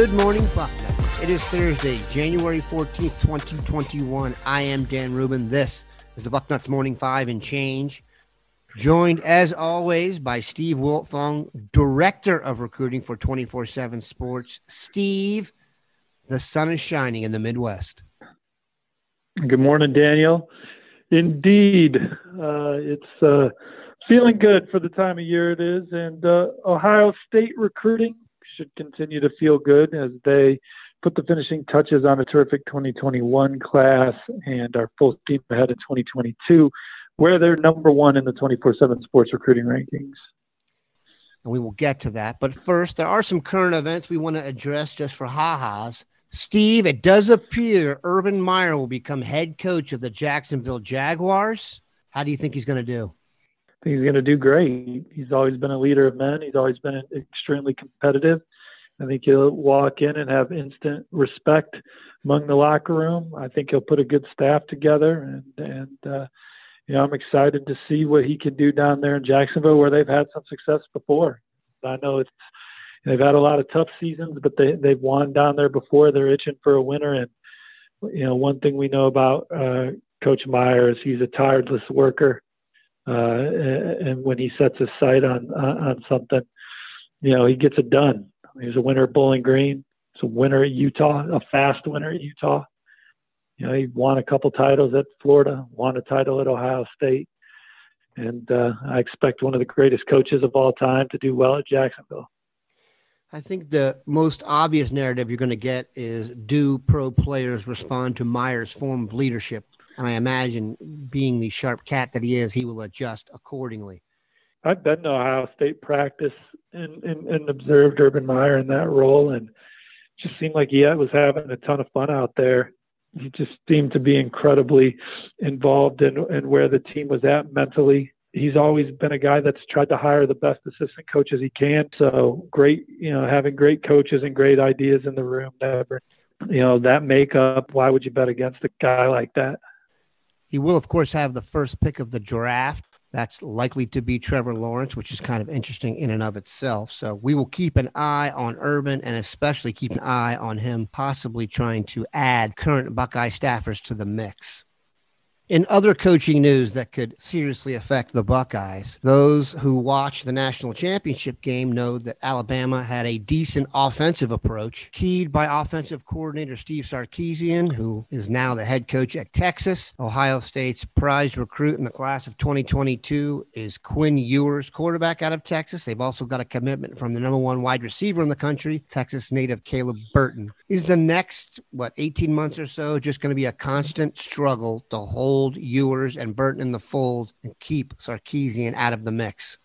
Good morning, Bucknuts. It is Thursday, January 14th, 2021. I am Dan Rubin. This is the Bucknuts Morning Five and Change. Joined as always by Steve Wiltfong, Director of Recruiting for 24 7 Sports. Steve, the sun is shining in the Midwest. Good morning, Daniel. Indeed, uh, it's uh, feeling good for the time of year it is. And uh, Ohio State recruiting should continue to feel good as they put the finishing touches on a terrific 2021 class and are full steam ahead in 2022, where they're number one in the 24 7 sports recruiting rankings. And we will get to that. But first, there are some current events we want to address just for ha-has. Steve, it does appear Urban Meyer will become head coach of the Jacksonville Jaguars. How do you think he's going to do? Think he's going to do great. He's always been a leader of men. He's always been extremely competitive. I think he'll walk in and have instant respect among the locker room. I think he'll put a good staff together, and and uh, you know I'm excited to see what he can do down there in Jacksonville, where they've had some success before. I know it's they've had a lot of tough seasons, but they they've won down there before. They're itching for a winner, and you know one thing we know about uh, Coach Meyer is he's a tireless worker and when he sets his sight on, on something, you know, he gets it done. He's a winner at Bowling Green. He's a winner at Utah, a fast winner at Utah. You know, he won a couple titles at Florida, won a title at Ohio State, and uh, I expect one of the greatest coaches of all time to do well at Jacksonville. I think the most obvious narrative you're going to get is do pro players respond to Meyer's form of leadership? And I imagine, being the sharp cat that he is, he will adjust accordingly. I've been to Ohio State practice and, and, and observed Urban Meyer in that role, and just seemed like he was having a ton of fun out there. He just seemed to be incredibly involved in, in where the team was at mentally. He's always been a guy that's tried to hire the best assistant coaches he can. So great, you know, having great coaches and great ideas in the room. Never, you know, that makeup. Why would you bet against a guy like that? He will, of course, have the first pick of the draft. That's likely to be Trevor Lawrence, which is kind of interesting in and of itself. So we will keep an eye on Urban and especially keep an eye on him possibly trying to add current Buckeye staffers to the mix. In other coaching news that could seriously affect the Buckeyes, those who watch the national championship game know that Alabama had a decent offensive approach, keyed by offensive coordinator Steve Sarkisian, who is now the head coach at Texas. Ohio State's prized recruit in the class of 2022 is Quinn Ewers, quarterback out of Texas. They've also got a commitment from the number one wide receiver in the country, Texas native Caleb Burton. Is the next, what, 18 months or so just going to be a constant struggle to hold? Hold Ewers and Burton in the fold and keep Sarkisian out of the mix?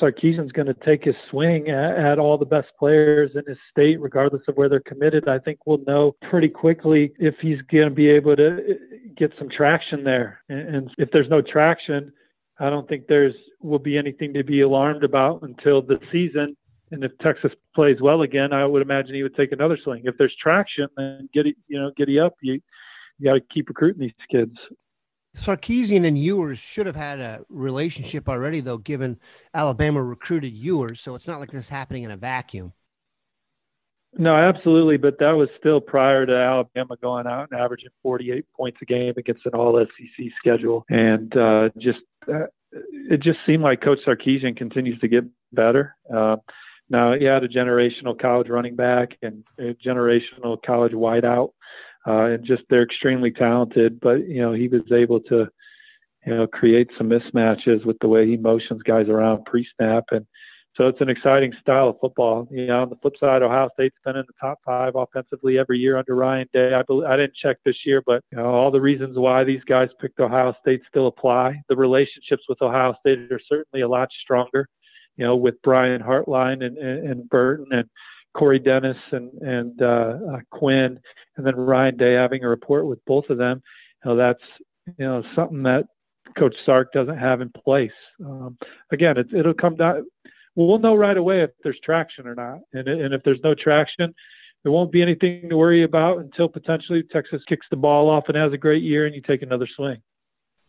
Sarkisian's going to take his swing at, at, all the best players in his state, regardless of where they're committed. I think we'll know pretty quickly if he's going to be able to uh, get some traction there. And, and if there's no traction, I don't think there's will be anything to be alarmed about until the season. And if Texas plays well again, I would imagine he would take another swing. If there's traction, then get it, you know, giddy up. You you got to keep recruiting these kids. Sarkisian and Ewers should have had a relationship already, though, given Alabama recruited Ewers. So it's not like this happening in a vacuum. No, absolutely. But that was still prior to Alabama going out and averaging 48 points a game against an all SEC schedule. And uh, just, uh, it just seemed like Coach Sarkisian continues to get better. Uh, now, he had a generational college running back and a generational college wideout uh, and just they're extremely talented. But you know, he was able to you know create some mismatches with the way he motions guys around pre-snap, and so it's an exciting style of football. You know, on the flip side, Ohio State's been in the top five offensively every year under Ryan Day. I believe, I didn't check this year, but you know, all the reasons why these guys picked Ohio State still apply. The relationships with Ohio State are certainly a lot stronger. You know, with Brian Hartline and, and, and Burton and Corey Dennis and and uh, uh, Quinn, and then Ryan Day having a report with both of them. You know, that's you know something that Coach Sark doesn't have in place. Um, again, it, it'll come down we'll know right away if there's traction or not. And, and if there's no traction, there won't be anything to worry about until potentially Texas kicks the ball off and has a great year and you take another swing.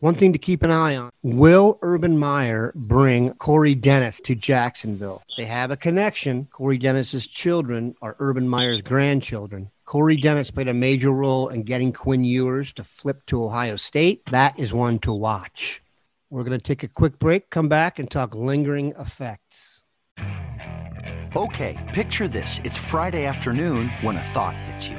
One thing to keep an eye on will Urban Meyer bring Corey Dennis to Jacksonville? They have a connection. Corey Dennis's children are Urban Meyer's grandchildren. Corey Dennis played a major role in getting Quinn Ewers to flip to Ohio State. That is one to watch. We're going to take a quick break, come back, and talk lingering effects. Okay, picture this. It's Friday afternoon when a thought hits you.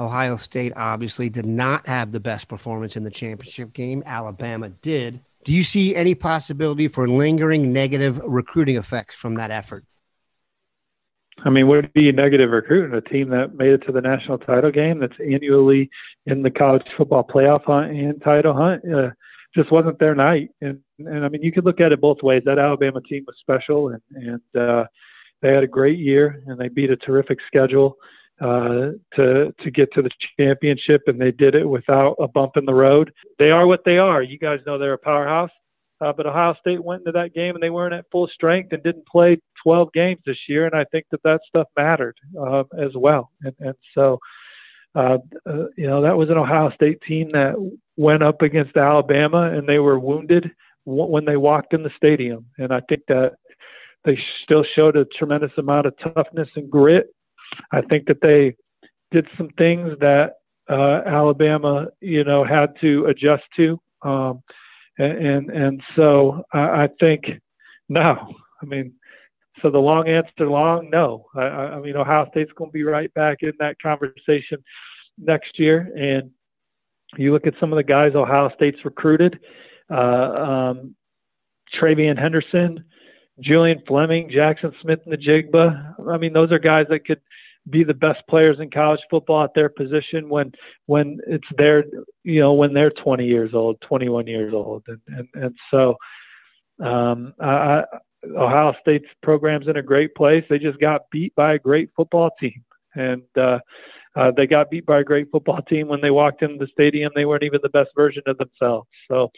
Ohio State obviously did not have the best performance in the championship game. Alabama did. Do you see any possibility for lingering negative recruiting effects from that effort? I mean, would it be a negative recruiting a team that made it to the national title game that's annually in the college football playoff hunt and title hunt? Uh, just wasn't their night. And and I mean, you could look at it both ways. That Alabama team was special, and and uh, they had a great year, and they beat a terrific schedule uh, to to get to the championship, and they did it without a bump in the road. They are what they are. You guys know they're a powerhouse. Uh, but Ohio State went into that game and they weren't at full strength and didn't play 12 games this year, and I think that that stuff mattered uh, as well. And, and so, uh, uh, you know, that was an Ohio State team that went up against Alabama and they were wounded when they walked in the stadium. And I think that they still showed a tremendous amount of toughness and grit. I think that they did some things that uh, Alabama, you know, had to adjust to. Um, and, and, so I, I think no, I mean, so the long answer, long no. I, I mean, Ohio State's going to be right back in that conversation next year. And you look at some of the guys Ohio State's recruited, uh, um, TreVeyon Henderson, Julian Fleming, Jackson Smith-Njigba. I mean, those are guys that could be the best players in college football at their position when when it's their you know when they're 20 years old, 21 years old, and and, and so um, I, Ohio State's program's in a great place. They just got beat by a great football team, and uh, uh, they got beat by a great football team when they walked into the stadium. They weren't even the best version of themselves. So,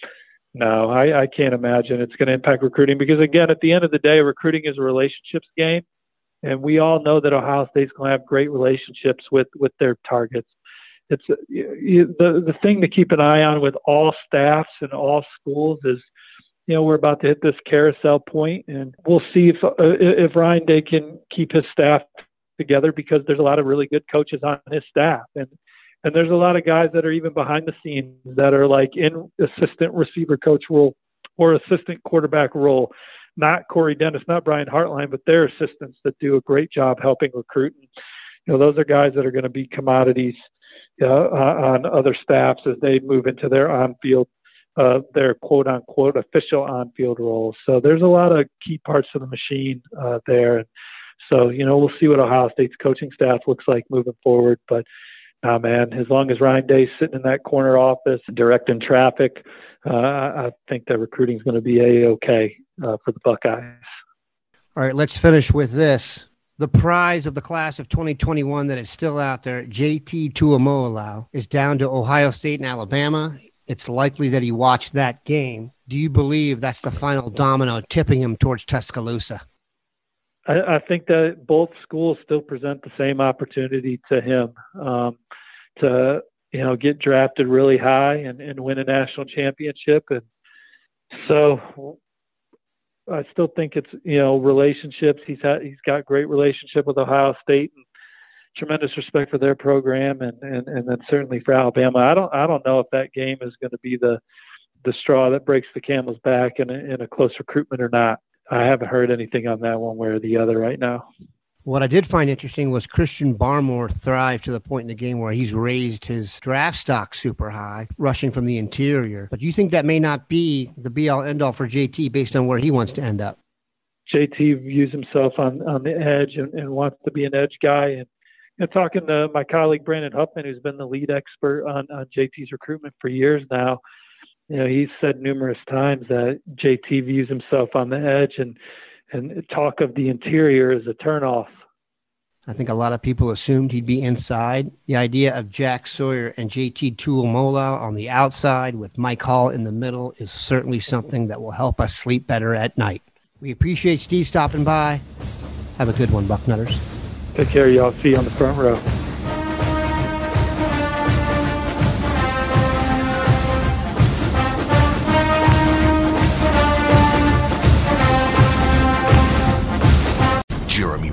no, I, I can't imagine it's going to impact recruiting because, again, at the end of the day, recruiting is a relationships game, and we all know that Ohio State's going to have great relationships with with their targets. It's uh, you, the the thing to keep an eye on with all staffs and all schools is you know, we're about to hit this carousel point, and we'll see if uh, if Ryan Day can keep his staff together because there's a lot of really good coaches on his staff, and and there's a lot of guys that are even behind the scenes that are like in assistant receiver coach role or assistant quarterback role. Not Corey Dennis, not Brian Hartline, but their assistants that do a great job helping recruit. And, you know, those are guys that are going to be commodities uh, on other staffs as they move into their on-field uh, their quote unquote official on field roles. So there's a lot of key parts of the machine uh, there. So, you know, we'll see what Ohio State's coaching staff looks like moving forward. But uh, man, as long as Ryan Day's sitting in that corner office directing traffic, uh, I think that recruiting is going to be a okay uh, for the Buckeyes. All right, let's finish with this. The prize of the class of 2021 that is still out there, JT Tuimoloau, is down to Ohio State and Alabama it's likely that he watched that game. Do you believe that's the final domino tipping him towards Tuscaloosa? I, I think that both schools still present the same opportunity to him um, to you know, get drafted really high and, and win a national championship. And so I still think it's you know relationships. He's had he's got great relationship with Ohio State and tremendous respect for their program and and and then certainly for Alabama. I don't I don't know if that game is going to be the the straw that breaks the camel's back in a, in a close recruitment or not. I haven't heard anything on that one way or the other right now. What I did find interesting was Christian Barmore thrived to the point in the game where he's raised his draft stock super high, rushing from the interior. But you think that may not be the be all end all for JT based on where he wants to end up? JT views himself on, on the edge and, and wants to be an edge guy. And you know, talking to my colleague Brandon Huffman, who's been the lead expert on, on JT's recruitment for years now, you know, he's said numerous times that JT views himself on the edge and and talk of the interior is a turnoff. I think a lot of people assumed he'd be inside. The idea of Jack Sawyer and JT Tuimoloau on the outside with Mike Hall in the middle is certainly something that will help us sleep better at night. We appreciate Steve stopping by. Have a good one, Bucknutters. Take care, y'all. See you on the front row.